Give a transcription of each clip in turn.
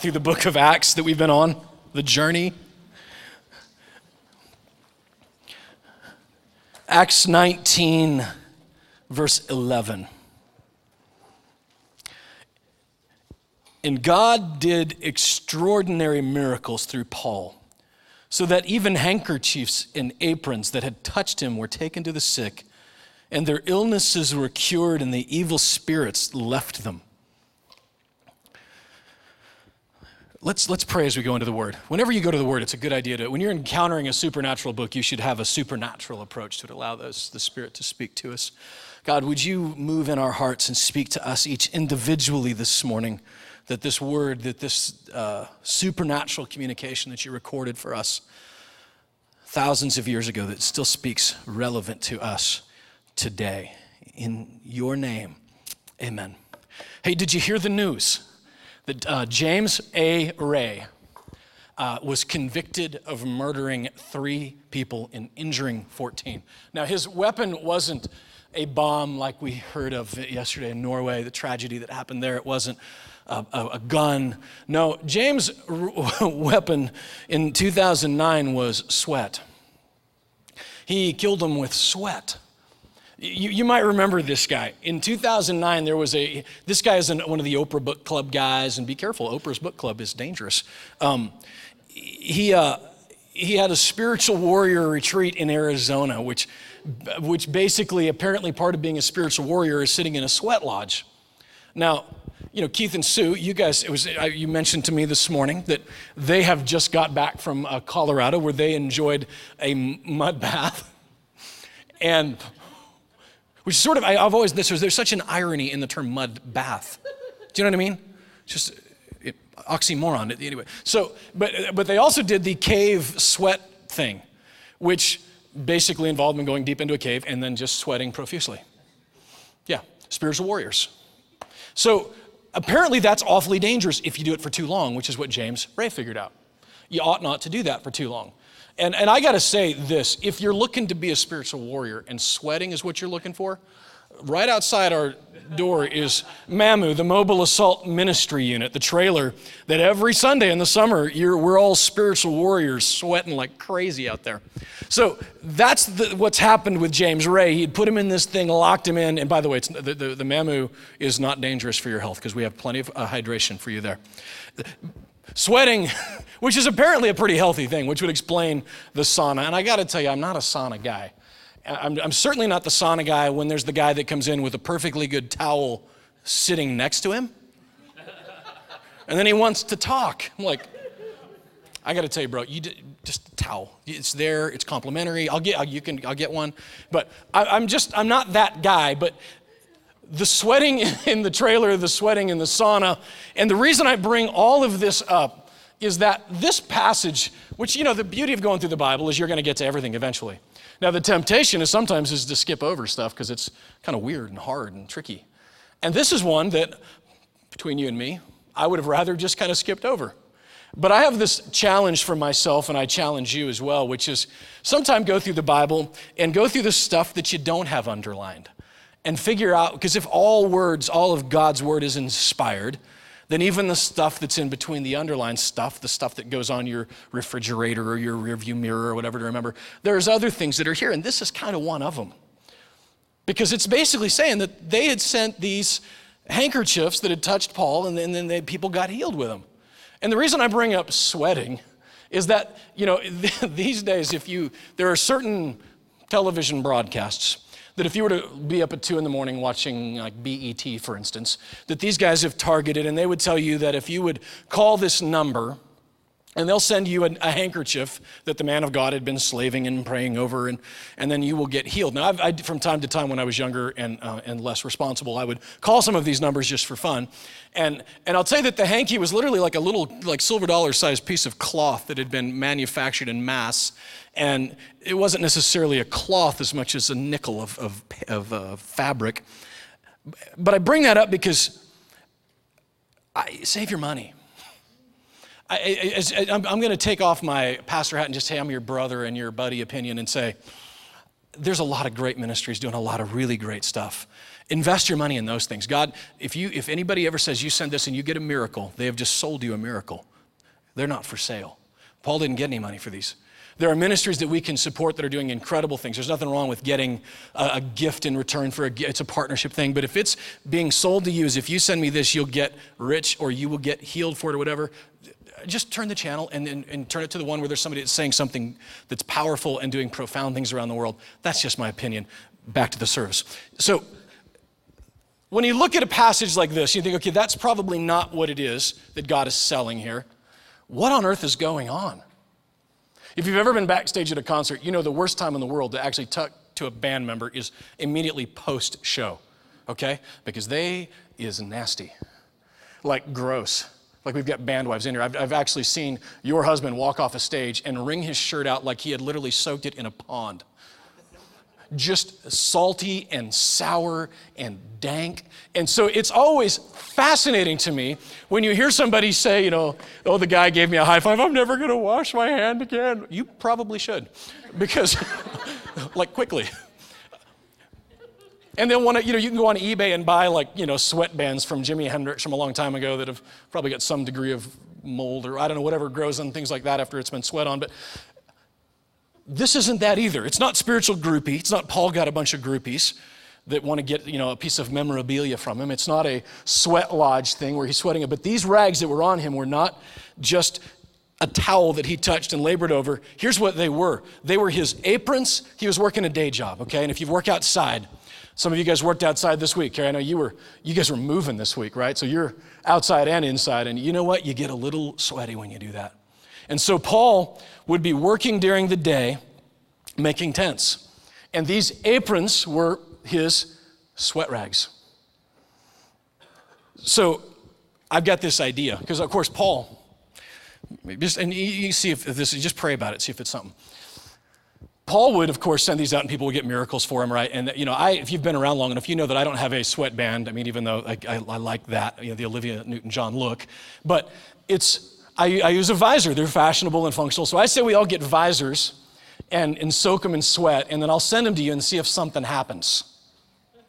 through the book of Acts that we've been on, the journey. Acts 19, verse 11. And God did extraordinary miracles through Paul, so that even handkerchiefs and aprons that had touched him were taken to the sick, and their illnesses were cured, and the evil spirits left them. Let's, let's pray as we go into the Word. Whenever you go to the Word, it's a good idea to, when you're encountering a supernatural book, you should have a supernatural approach to it, allow those, the Spirit to speak to us. God, would you move in our hearts and speak to us each individually this morning? That this Word, that this uh, supernatural communication that you recorded for us thousands of years ago, that still speaks relevant to us today. In your name, amen. Hey, did you hear the news? That uh, James A. Ray uh, was convicted of murdering three people and injuring 14. Now, his weapon wasn't a bomb like we heard of yesterday in Norway, the tragedy that happened there. It wasn't a, a, a gun. No, James' weapon in 2009 was sweat. He killed them with sweat. You, you might remember this guy. In 2009, there was a, this guy is an, one of the Oprah Book Club guys, and be careful, Oprah's Book Club is dangerous. Um, he, uh, he had a spiritual warrior retreat in Arizona, which, which basically, apparently, part of being a spiritual warrior is sitting in a sweat lodge. Now, you know, Keith and Sue, you guys, it was, you mentioned to me this morning that they have just got back from uh, Colorado where they enjoyed a mud bath. And which is sort of, I, have always, this, there's such an irony in the term mud bath. Do you know what I mean? Just it, oxymoron. Anyway, so, but, but they also did the cave sweat thing, which basically involved them going deep into a cave and then just sweating profusely. Yeah, spiritual warriors. So apparently that's awfully dangerous if you do it for too long, which is what James Ray figured out. You ought not to do that for too long. And, and I got to say this if you're looking to be a spiritual warrior and sweating is what you're looking for, right outside our door is MAMU, the Mobile Assault Ministry Unit, the trailer that every Sunday in the summer, we're all spiritual warriors sweating like crazy out there. So that's the, what's happened with James Ray. He'd put him in this thing, locked him in, and by the way, the, the, the MAMU is not dangerous for your health because we have plenty of uh, hydration for you there. Sweating, which is apparently a pretty healthy thing, which would explain the sauna. And I got to tell you, I'm not a sauna guy. I'm, I'm, certainly not the sauna guy when there's the guy that comes in with a perfectly good towel sitting next to him. And then he wants to talk. I'm like, I got to tell you, bro, you just towel. It's there. It's complimentary. I'll get you can I'll get one. But I, I'm just I'm not that guy. But the sweating in the trailer, the sweating in the sauna. And the reason I bring all of this up is that this passage, which, you know, the beauty of going through the Bible is you're going to get to everything eventually. Now, the temptation is sometimes is to skip over stuff because it's kind of weird and hard and tricky. And this is one that, between you and me, I would have rather just kind of skipped over. But I have this challenge for myself, and I challenge you as well, which is sometime go through the Bible and go through the stuff that you don't have underlined and figure out, because if all words, all of God's word is inspired, then even the stuff that's in between the underlined stuff, the stuff that goes on your refrigerator or your rearview mirror or whatever to remember, there's other things that are here, and this is kind of one of them. Because it's basically saying that they had sent these handkerchiefs that had touched Paul, and then, then they, people got healed with them. And the reason I bring up sweating is that, you know, these days, if you, there are certain television broadcasts that if you were to be up at two in the morning watching like BET, for instance, that these guys have targeted, and they would tell you that if you would call this number, and they'll send you a, a, handkerchief that the man of God had been slaving and praying over, and, and then you will get healed. Now, I, from time to time when I was younger and, uh, and less responsible, I would call some of these numbers just for fun. And, and I'll tell you that the hanky was literally like a little like silver dollar sized piece of cloth that had been manufactured in mass. And it wasn't necessarily a cloth as much as a nickel of, of, of uh, fabric. But I bring that up because I, save your money I, am going to take off my pastor hat and just say I'm your brother and your buddy opinion and say, there's a lot of great ministries doing a lot of really great stuff. invest your money in those things. God, if you if anybody ever says you send this and you get a miracle, they have just sold you a miracle. They're not for sale. Paul didn't get any money for these. There are ministries that we can support that are doing incredible things. There's nothing wrong with getting a, a gift in return for a it's a partnership thing. But if it's being sold to you as if you send me this, you'll get rich or you will get healed for it or whatever, just turn the channel and, and, and, turn it to the one where there's somebody that's saying something that's powerful and doing profound things around the world. That's just my opinion. Back to the service. So, when you look at a passage like this, you think, okay, that's probably not what it is that God is selling here. What on earth is going on? If you've ever been backstage at a concert, you know the worst time in the world to actually talk to a band member is immediately post show, okay? Because they is nasty, like gross. Like we've got band wives in here. I've, I've actually seen your husband walk off a stage and wring his shirt out like he had literally soaked it in a pond just salty and sour and dank. And so it's always fascinating to me when you hear somebody say, you know, oh, the guy gave me a high five, I'm never going to wash my hand again. You probably should, because, like, quickly. And then one, you know, you can go on eBay and buy like, you know, sweatbands from Jimi Hendrix from a long time ago that have probably got some degree of mold or I don't know, whatever grows on things like that after it's been sweat on. But this isn't that either. It's not spiritual groupie. It's not Paul got a bunch of groupies that want to get you know a piece of memorabilia from him. It's not a sweat lodge thing where he's sweating it. But these rags that were on him were not just a towel that he touched and labored over. Here's what they were. They were his aprons. He was working a day job, okay? And if you've worked outside, some of you guys worked outside this week. Carrie, I know you were you guys were moving this week, right? So you're outside and inside, and you know what? You get a little sweaty when you do that. And so Paul would be working during the day making tents. And these aprons were his sweat rags. So I've got this idea, because of course, Paul, just, and you, see if this is, just pray about it, see if it's something. Paul would, of course, send these out and people would get miracles for him, right? And, you know, I, if you've been around long enough, you know that I don't have a sweatband. I mean, even though I, I, I like that, you know, the Olivia Newton John look. But it's, I, I use a visor. They're fashionable and functional. So I say we all get visors and, and soak them in sweat, and then I'll send them to you and see if something happens.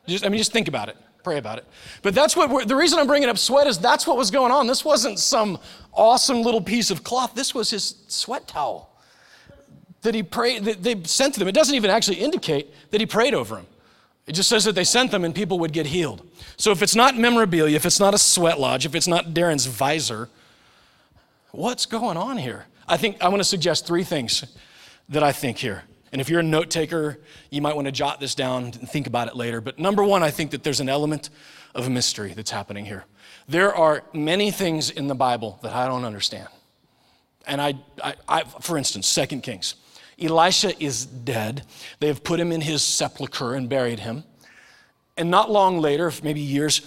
Just, I mean, just think about it. Pray about it. But that's what the reason I'm bringing up sweat is that's what was going on. This wasn't some awesome little piece of cloth. This was his sweat towel that he prayed, that they sent to them. It doesn't even actually indicate that he prayed over them. It just says that they sent them and people would get healed. So if it's not memorabilia, if it's not a sweat lodge, if it's not Darren's visor, What's going on here? I think I want to suggest three things that I think here. And if you're a note taker, you might want to jot this down and think about it later. But number one, I think that there's an element of mystery that's happening here. There are many things in the Bible that I don't understand. And I, I, I for instance, Second Kings. Elisha is dead. They have put him in his sepulcher and buried him. And not long later, maybe years,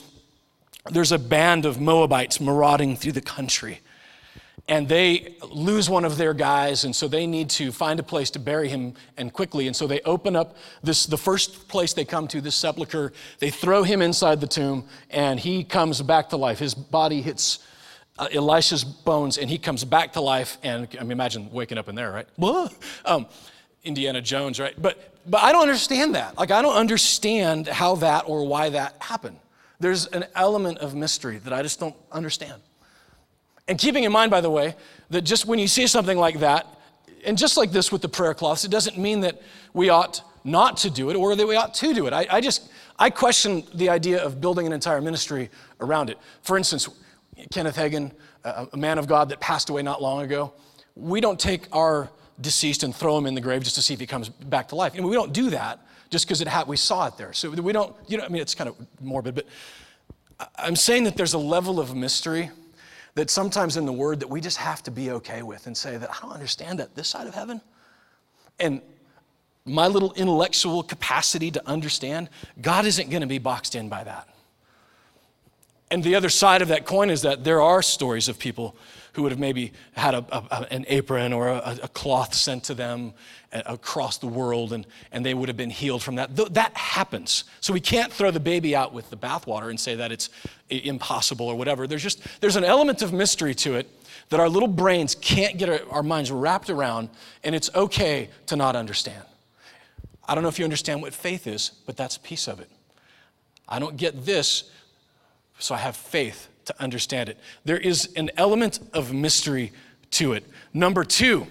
there's a band of Moabites marauding through the country and they lose one of their guys and so they need to find a place to bury him and quickly and so they open up this the first place they come to this sepulcher they throw him inside the tomb and he comes back to life his body hits uh, elisha's bones and he comes back to life and i mean imagine waking up in there right? Um, indiana jones right? But but i don't understand that. Like i don't understand how that or why that happened. There's an element of mystery that i just don't understand. And keeping in mind, by the way, that just when you see something like that, and just like this with the prayer cloths, it doesn't mean that we ought not to do it or that we ought to do it. I, I just, I question the idea of building an entire ministry around it. For instance, Kenneth Hagin, a man of God that passed away not long ago, we don't take our deceased and throw him in the grave just to see if he comes back to life. And we don't do that just because it ha- we saw it there. So we don't, you know, I mean, it's kind of morbid, but I'm saying that there's a level of mystery that sometimes in the Word that we just have to be okay with and say that I don't understand that this side of heaven. And my little intellectual capacity to understand, God isn't going to be boxed in by that. And the other side of that coin is that there are stories of people who would have maybe had a, a, an apron or a, a, cloth sent to them uh, across the world and, and they would have been healed from that. That happens. So we can't throw the baby out with the bathwater and say that it's impossible or whatever. There's just there's an element of mystery to it that our little brains can't get our, our minds wrapped around, and it's okay to not understand. I don't know if you understand what faith is, but that's a piece of it. I don't get this, so I have faith to understand it. There is an element of mystery to it. Number two,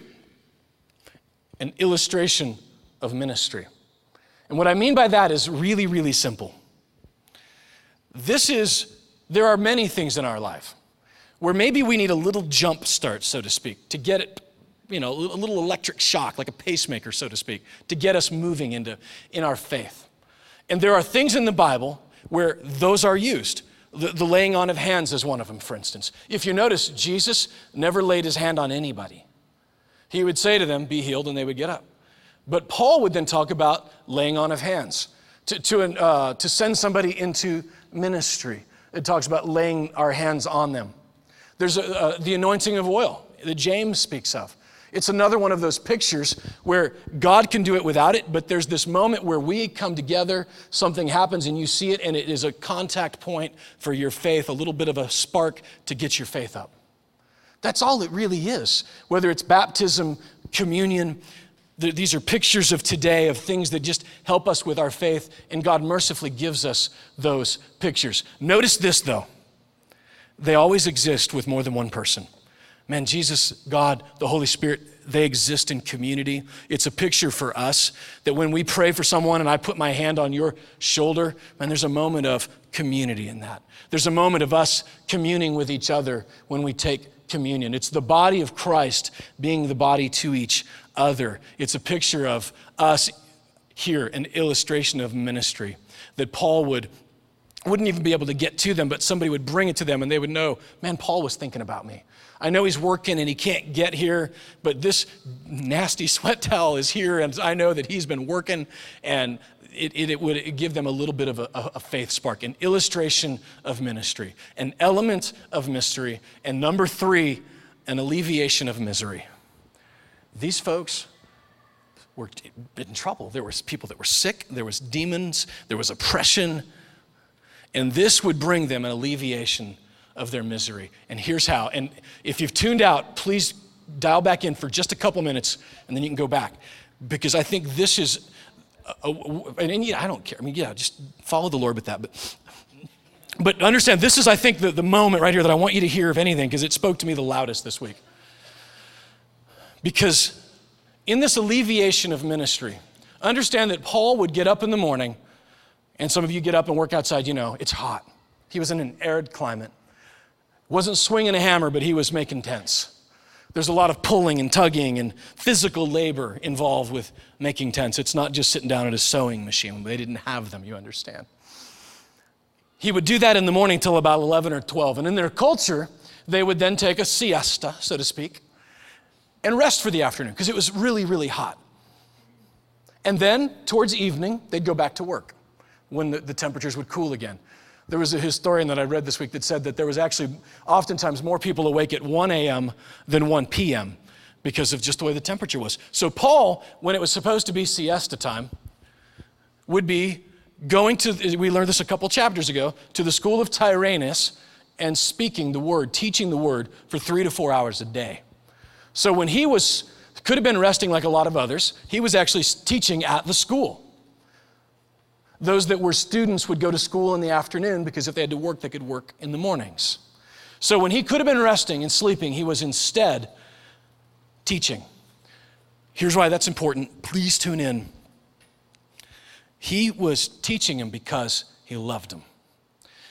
an illustration of ministry. And what I mean by that is really, really simple. This is, there are many things in our life where maybe we need a little jump start, so to speak, to get it, you know, a little electric shock, like a pacemaker, so to speak, to get us moving into in our faith. And there are things in the Bible where those are used. The, the laying on of hands is one of them, for instance. If you notice, Jesus never laid his hand on anybody. He would say to them, Be healed, and they would get up. But Paul would then talk about laying on of hands, to, to, uh, to send somebody into ministry. It talks about laying our hands on them. There's a, uh, the anointing of oil that James speaks of. It's another one of those pictures where God can do it without it, but there's this moment where we come together, something happens, and you see it, and it is a contact point for your faith, a little bit of a spark to get your faith up. That's all it really is. Whether it's baptism, communion, these are pictures of today of things that just help us with our faith, and God mercifully gives us those pictures. Notice this, though they always exist with more than one person. Man, Jesus, God, the Holy Spirit, they exist in community. It's a picture for us that when we pray for someone and I put my hand on your shoulder, man, there's a moment of community in that. There's a moment of us communing with each other when we take communion. It's the body of Christ being the body to each other. It's a picture of us here, an illustration of ministry that Paul would wouldn't even be able to get to them, but somebody would bring it to them and they would know, man, Paul was thinking about me. I know he's working and he can't get here, but this nasty sweat towel is here, and I know that he's been working, and it, it, it would give them a little bit of a, a faith spark, an illustration of ministry, an element of mystery, and number three, an alleviation of misery. These folks were in trouble. There was people that were sick, there was demons, there was oppression, and this would bring them an alleviation of their misery. And here's how. And if you've tuned out, please dial back in for just a couple minutes and then you can go back. Because I think this is, a, a, and yeah, I don't care. I mean, yeah, just follow the Lord with that. But, but understand, this is, I think, the, the moment right here that I want you to hear of anything because it spoke to me the loudest this week. Because in this alleviation of ministry, understand that Paul would get up in the morning, and some of you get up and work outside, you know, it's hot. He was in an arid climate. Wasn't swinging a hammer, but he was making tents. There's a lot of pulling and tugging and physical labor involved with making tents. It's not just sitting down at a sewing machine. They didn't have them, you understand. He would do that in the morning till about 11 or 12. And in their culture, they would then take a siesta, so to speak, and rest for the afternoon because it was really, really hot. And then towards evening, they'd go back to work when the, the temperatures would cool again. There was a historian that I read this week that said that there was actually oftentimes more people awake at 1 a.m. than 1 p.m. because of just the way the temperature was. So, Paul, when it was supposed to be siesta time, would be going to, we learned this a couple chapters ago, to the school of Tyrannus and speaking the word, teaching the word for three to four hours a day. So, when he was, could have been resting like a lot of others, he was actually teaching at the school. Those that were students would go to school in the afternoon because if they had to work, they could work in the mornings. So when he could have been resting and sleeping, he was instead teaching. Here's why that's important. Please tune in. He was teaching him because he loved him.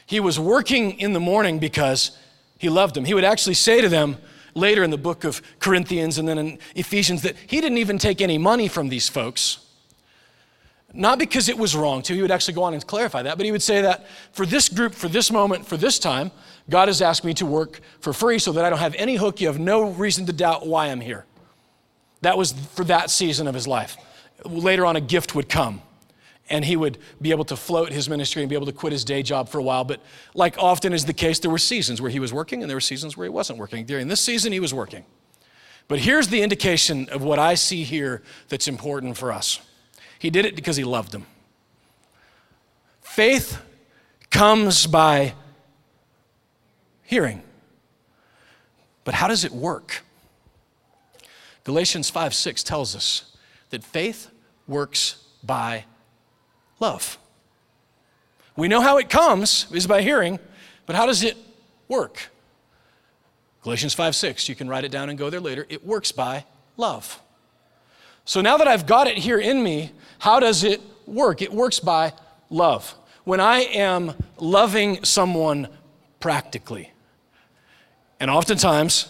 He was working in the morning because he loved them. He would actually say to them later in the book of Corinthians and then in Ephesians that he didn't even take any money from these folks. Not because it was wrong to, he would actually go on and clarify that, but he would say that for this group, for this moment, for this time, God has asked me to work for free so that I don't have any hook. You have no reason to doubt why I'm here. That was for that season of his life. Later on, a gift would come, and he would be able to float his ministry and be able to quit his day job for a while. But, like often is the case, there were seasons where he was working and there were seasons where he wasn't working. During this season, he was working. But here's the indication of what I see here that's important for us. He did it because he loved them. Faith comes by hearing. But how does it work? Galatians 5 6 tells us that faith works by love. We know how it comes is by hearing, but how does it work? Galatians 5 6, you can write it down and go there later. It works by love. So now that I've got it here in me, how does it work? It works by love. When I am loving someone practically, and oftentimes,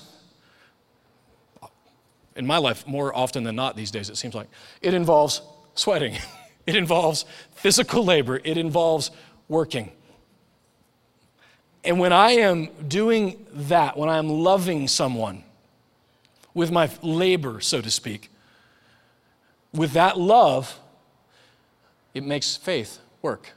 in my life, more often than not these days, it seems like, it involves sweating, it involves physical labor, it involves working. And when I am doing that, when I am loving someone with my labor, so to speak, with that love, it makes faith work.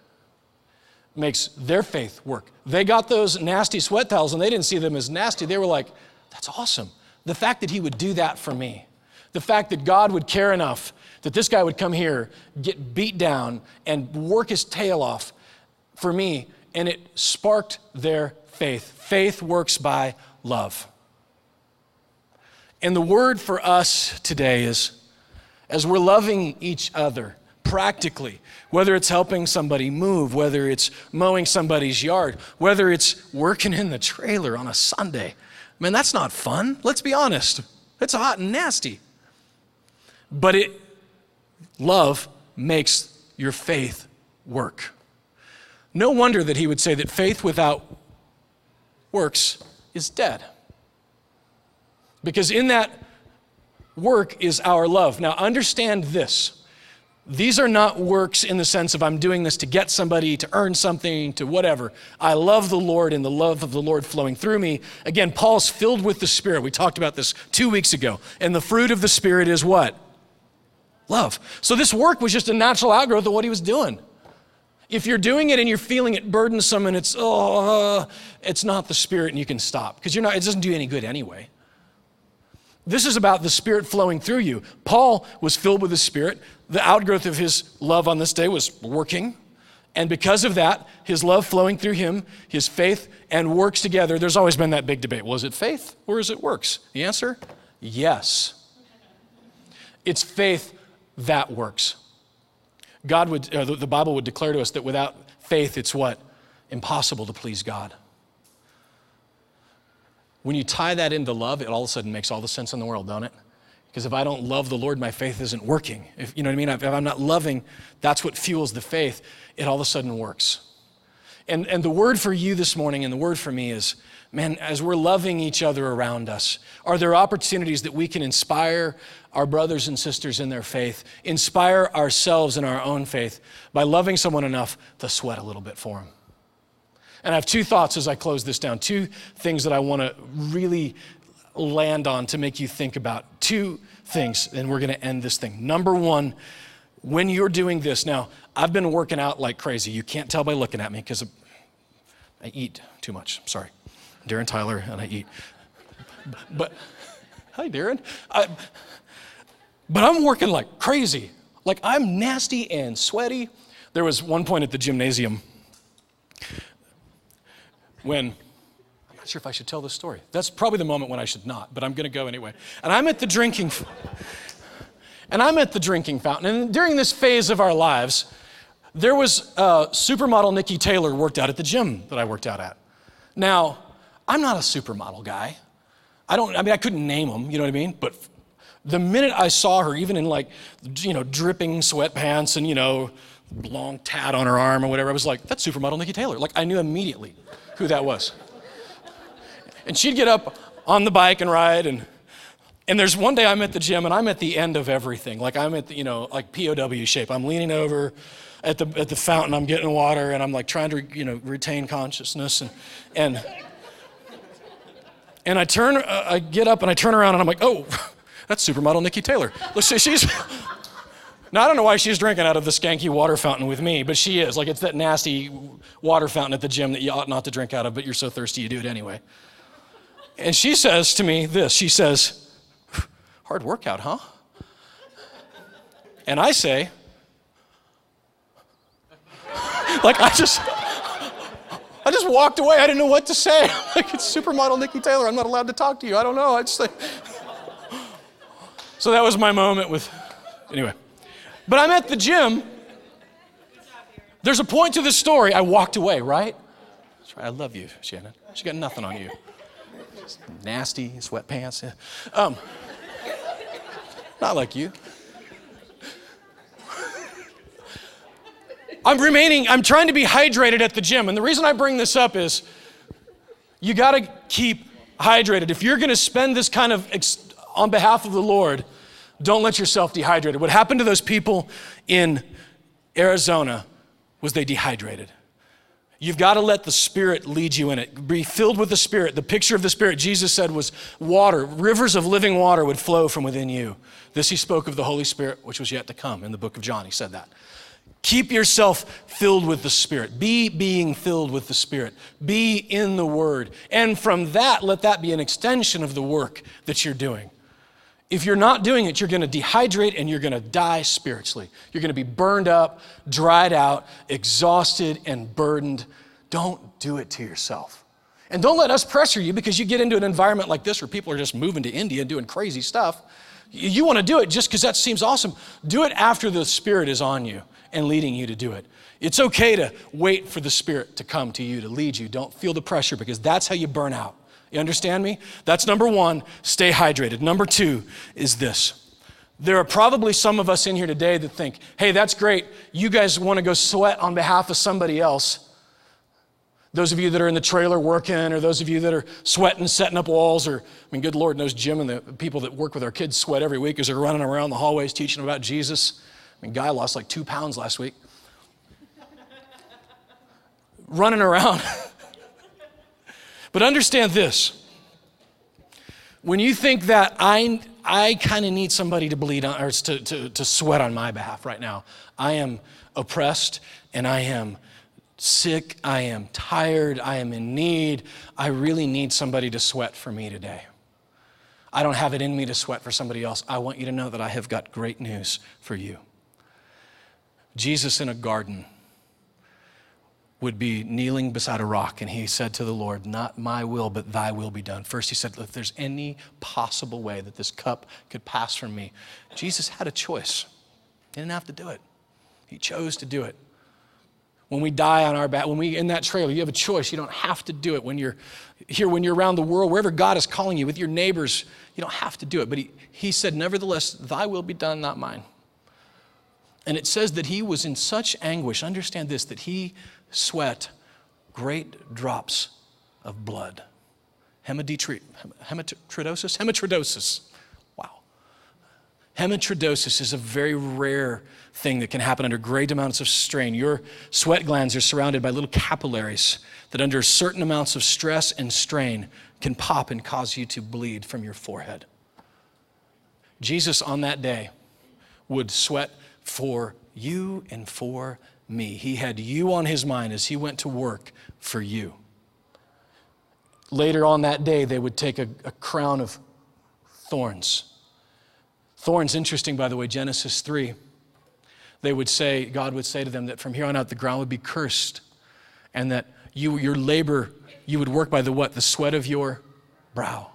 makes their faith work. They got those nasty sweat towels and they didn't see them as nasty. They were like, that's awesome. The fact that he would do that for me, the fact that God would care enough that this guy would come here, get beat down, and work his tail off for me, and it sparked their faith. Faith works by love. And the word for us today is as we're loving each other practically, whether it's helping somebody move, whether it's mowing somebody's yard, whether it's working in the trailer on a Sunday. Man, that's not fun. Let's be honest. It's hot and nasty. But it love makes your faith work. No wonder that he would say that faith without works is dead. Because in that work is our love. Now, understand this. These are not works in the sense of I'm doing this to get somebody, to earn something, to whatever. I love the Lord and the love of the Lord flowing through me. Again, Paul's filled with the Spirit. We talked about this two weeks ago. And the fruit of the Spirit is what? Love. So this work was just a natural outgrowth of what he was doing. If you're doing it and you're feeling it burdensome and it's, oh, it's not the Spirit and you can stop because you're not, it doesn't do any good anyway. This is about the Spirit flowing through you. Paul was filled with the Spirit. The outgrowth of his love on this day was working. And because of that, his love flowing through him, his faith and works together, there's always been that big debate. Was it faith or is it works? The answer yes. It's faith that works. God would, uh, the Bible would declare to us that without faith, it's what? Impossible to please God. When you tie that into love, it all of a sudden makes all the sense in the world, don't it? Because if I don't love the Lord, my faith isn't working. If, you know what I mean? If I'm not loving, that's what fuels the faith. It all of a sudden works. And, and the word for you this morning and the word for me is man, as we're loving each other around us, are there opportunities that we can inspire our brothers and sisters in their faith, inspire ourselves in our own faith by loving someone enough to sweat a little bit for them? And I have two thoughts as I close this down, two things that I want to really land on to make you think about. Two things, and we're going to end this thing. Number one, when you're doing this, now, I've been working out like crazy. You can't tell by looking at me because I eat too much. Sorry. Darren Tyler, and I eat. But, hi, Darren. I, but I'm working like crazy. Like I'm nasty and sweaty. There was one point at the gymnasium when I'm not sure if I should tell this story. That's probably the moment when I should not, but I'm going to go anyway. And I'm at the drinking and I'm at the drinking fountain. And during this phase of our lives, there was a supermodel Niki Taylor worked out at the gym that I worked out at. Now, I'm not a supermodel guy. I don't, I mean, I couldn't name them, you know what I mean? But the minute I saw her, even in like, you know, dripping sweatpants and, you know, long tat on her arm or whatever, I was like, that's supermodel Niki Taylor. Like, I knew immediately who that was. And she'd get up on the bike and ride and and there's one day I'm at the gym and I'm at the end of everything. Like I'm at the, you know, like POW shape. I'm leaning over at the at the fountain, I'm getting water and I'm like trying to, you know, retain consciousness and and and I turn, uh, I get up and I turn around and I'm like, oh, that's supermodel Niki Taylor. Let's see, she's. Now, I don't know why she's drinking out of the skanky water fountain with me, but she is. Like, it's that nasty water fountain at the gym that you ought not to drink out of, but you're so thirsty you do it anyway. And she says to me this She says, Hard workout, huh? And I say, like, I just. I just walked away. I didn't know what to say. like, it's supermodel Niki Taylor. I'm not allowed to talk to you. I don't know. I just like. so that was my moment with. Anyway. But I'm at the gym. There's a point to this story. I walked away, right? That's right. I love you, Shannon. She got nothing on you. Just Nasty sweatpants. Um, not like you. I'm remaining, I'm trying to be hydrated at the gym. And the reason I bring this up is you got to keep hydrated. If you're going to spend this kind of ex- on behalf of the Lord, don't let yourself dehydrated. What happened to those people in Arizona was they dehydrated. You've got to let the Spirit lead you in it. Be filled with the Spirit. The picture of the Spirit, Jesus said, was water. Rivers of living water would flow from within you. This he spoke of the Holy Spirit, which was yet to come. In the book of John, he said that. Keep yourself filled with the Spirit. Be being filled with the Spirit. Be in the Word. And from that, let that be an extension of the work that you're doing. If you're not doing it, you're going to dehydrate and you're going to die spiritually. You're going to be burned up, dried out, exhausted, and burdened. Don't do it to yourself. And don't let us pressure you because you get into an environment like this where people are just moving to India and doing crazy stuff. You want to do it just because that seems awesome. Do it after the Spirit is on you and leading you to do it. It's okay to wait for the Spirit to come to you, to lead you. Don't feel the pressure because that's how you burn out. You understand me? That's number one, stay hydrated. Number two is this. There are probably some of us in here today that think, hey, that's great. You guys want to go sweat on behalf of somebody else. Those of you that are in the trailer working, or those of you that are sweating, setting up walls, or, I mean, good Lord knows Jim and the people that work with our kids sweat every week as they're running around the hallways teaching about Jesus. I mean, Guy lost like two pounds last week. Running around. but understand this. When you think that I, I kind of need somebody to bleed on, or to, to, to sweat on my behalf right now, I am oppressed and I am sick, I am tired, I am in need. I really need somebody to sweat for me today. I don't have it in me to sweat for somebody else. I want you to know that I have got great news for you. Jesus in a garden would be kneeling beside a rock and he said to the Lord, Not my will, but thy will be done. First, he said, If there's any possible way that this cup could pass from me, Jesus had a choice. He didn't have to do it, he chose to do it. When we die on our back, when we in that trailer, you have a choice. You don't have to do it. When you're here, when you're around the world, wherever God is calling you with your neighbors, you don't have to do it. But he, he said, Nevertheless, thy will be done, not mine. And it says that he was in such anguish, understand this, that he sweat great drops of blood. Hematidosis? Hematridosis. Wow. Hematridosis is a very rare thing that can happen under great amounts of strain. Your sweat glands are surrounded by little capillaries that, under certain amounts of stress and strain, can pop and cause you to bleed from your forehead. Jesus, on that day, would sweat for you and for me. He had you on his mind as he went to work for you. Later on that day, they would take a, a crown of thorns. Thorns, interesting, by the way, Genesis 3. They would say, God would say to them that from here on out the ground would be cursed, and that you, your labor, you would work by the what? The sweat of your brow.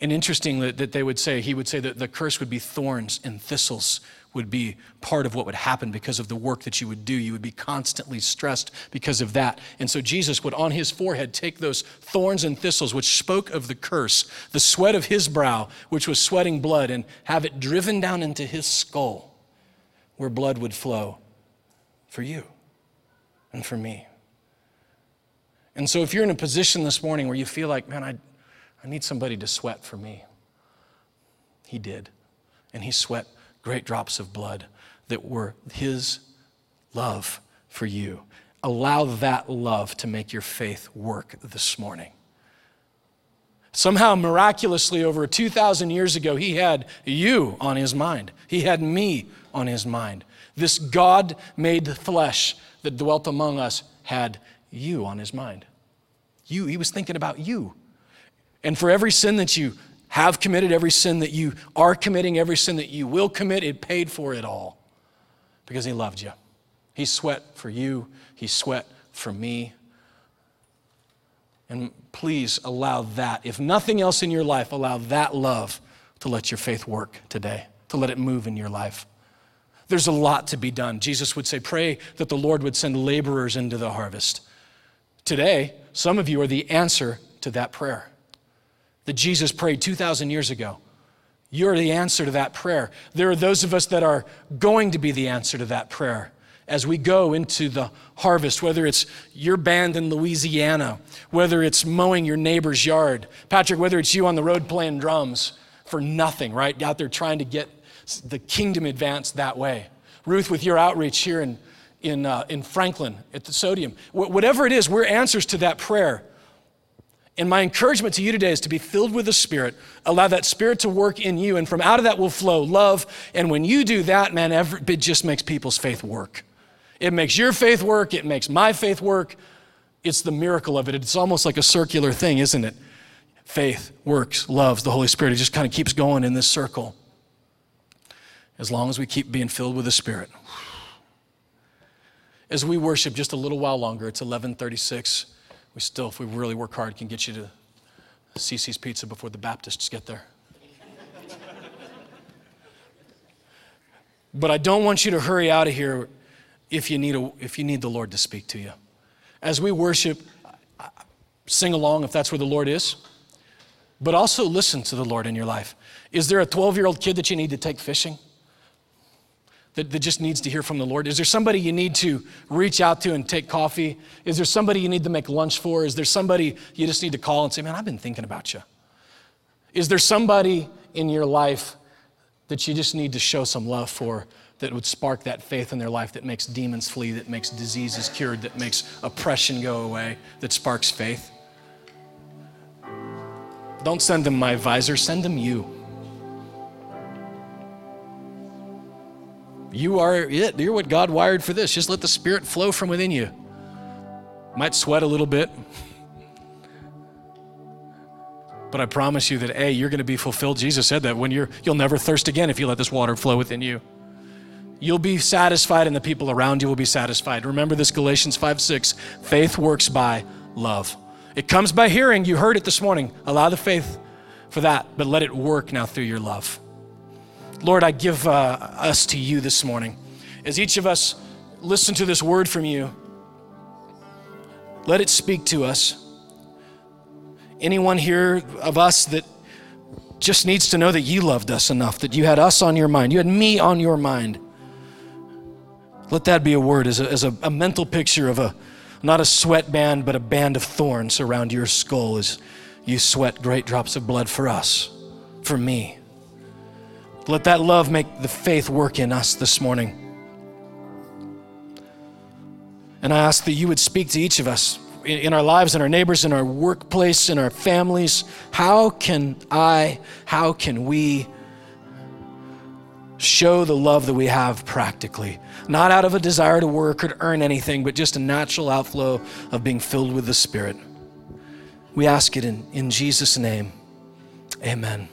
And interesting that, that they would say, he would say that the curse would be thorns and thistles would be part of what would happen because of the work that you would do. You would be constantly stressed because of that. And so Jesus would on his forehead take those thorns and thistles, which spoke of the curse, the sweat of his brow, which was sweating blood, and have it driven down into his skull, where blood would flow for you and for me. And so if you're in a position this morning where you feel like, man, I, I need somebody to sweat for me, he did. And he sweat great drops of blood that were His love for you. Allow that love to make your faith work this morning. Somehow, miraculously, over 2,000 years ago, He had you on His mind. He had me on His mind. This God made flesh that dwelt among us had you on His mind. You, He was thinking about you. And for every sin that you have committed, every sin that you are committing, every sin that you will commit, it paid for it all because He loved you. He sweat for you, He sweat for me. And please allow that, if nothing else in your life, allow that love to let your faith work today, to let it move in your life. There's a lot to be done. Jesus would say, Pray that the Lord would send laborers into the harvest. Today, some of you are the answer to that prayer that Jesus prayed 2,000 years ago. You're the answer to that prayer. There are those of us that are going to be the answer to that prayer as we go into the harvest, whether it's your band in Louisiana, whether it's mowing your neighbor's yard. Patrick, whether it's you on the road playing drums for nothing, right? Out there trying to get the kingdom advanced that way. Ruth, with your outreach here in, in, uh, in Franklin at the Sodium. Wh- whatever it is, we're answers to that prayer. And my encouragement to you today is to be filled with the Spirit, allow that Spirit to work in you, and from out of that will flow love. And when you do that, man, every, it just makes people's faith work. It makes your faith work, it makes my faith work. It's the miracle of it. It's almost like a circular thing, isn't it? Faith works, loves, the Holy Spirit. It just kind of keeps going in this circle. As long as we keep being filled with the Spirit. As we worship just a little while longer, it's 1136 we still, if we really work hard, can get you to CiCi's Pizza before the Baptists get there. but I don't want you to hurry out of here if you need, a, if you need the Lord to speak to you. As we worship, sing along if that's where the Lord is, but also listen to the Lord in your life. Is there a 12 year old kid that you need to take fishing? That, that just needs to hear from the Lord? Is there somebody you need to reach out to and take coffee? Is there somebody you need to make lunch for? Is there somebody you just need to call and say, Man, I've been thinking about you? Is there somebody in your life that you just need to show some love for that would spark that faith in their life that makes demons flee, that makes diseases cured, that makes oppression go away, that sparks faith? Don't send them my advisor, send them you. You are it. You're what God wired for this. Just let the Spirit flow from within you. Might sweat a little bit. But I promise you that A, you're going to be fulfilled. Jesus said that when you're you'll never thirst again if you let this water flow within you. You'll be satisfied and the people around you will be satisfied. Remember this Galatians 5 6. Faith works by love. It comes by hearing. You heard it this morning. Allow the faith for that, but let it work now through your love. Lord, I give uh, us to you this morning. As each of us listen to this word from you, let it speak to us. Anyone here of us that just needs to know that you loved us enough, that you had us on your mind, you had me on your mind. Let that be a word as a, as a, a mental picture of a not a sweat band, but a band of thorns around your skull as you sweat great drops of blood for us, for me. Let that love make the faith work in us this morning. And I ask that you would speak to each of us in our lives, in our neighbors, in our workplace, in our families. How can I, how can we show the love that we have practically? Not out of a desire to work or to earn anything, but just a natural outflow of being filled with the Spirit. We ask it in, in Jesus' name. Amen.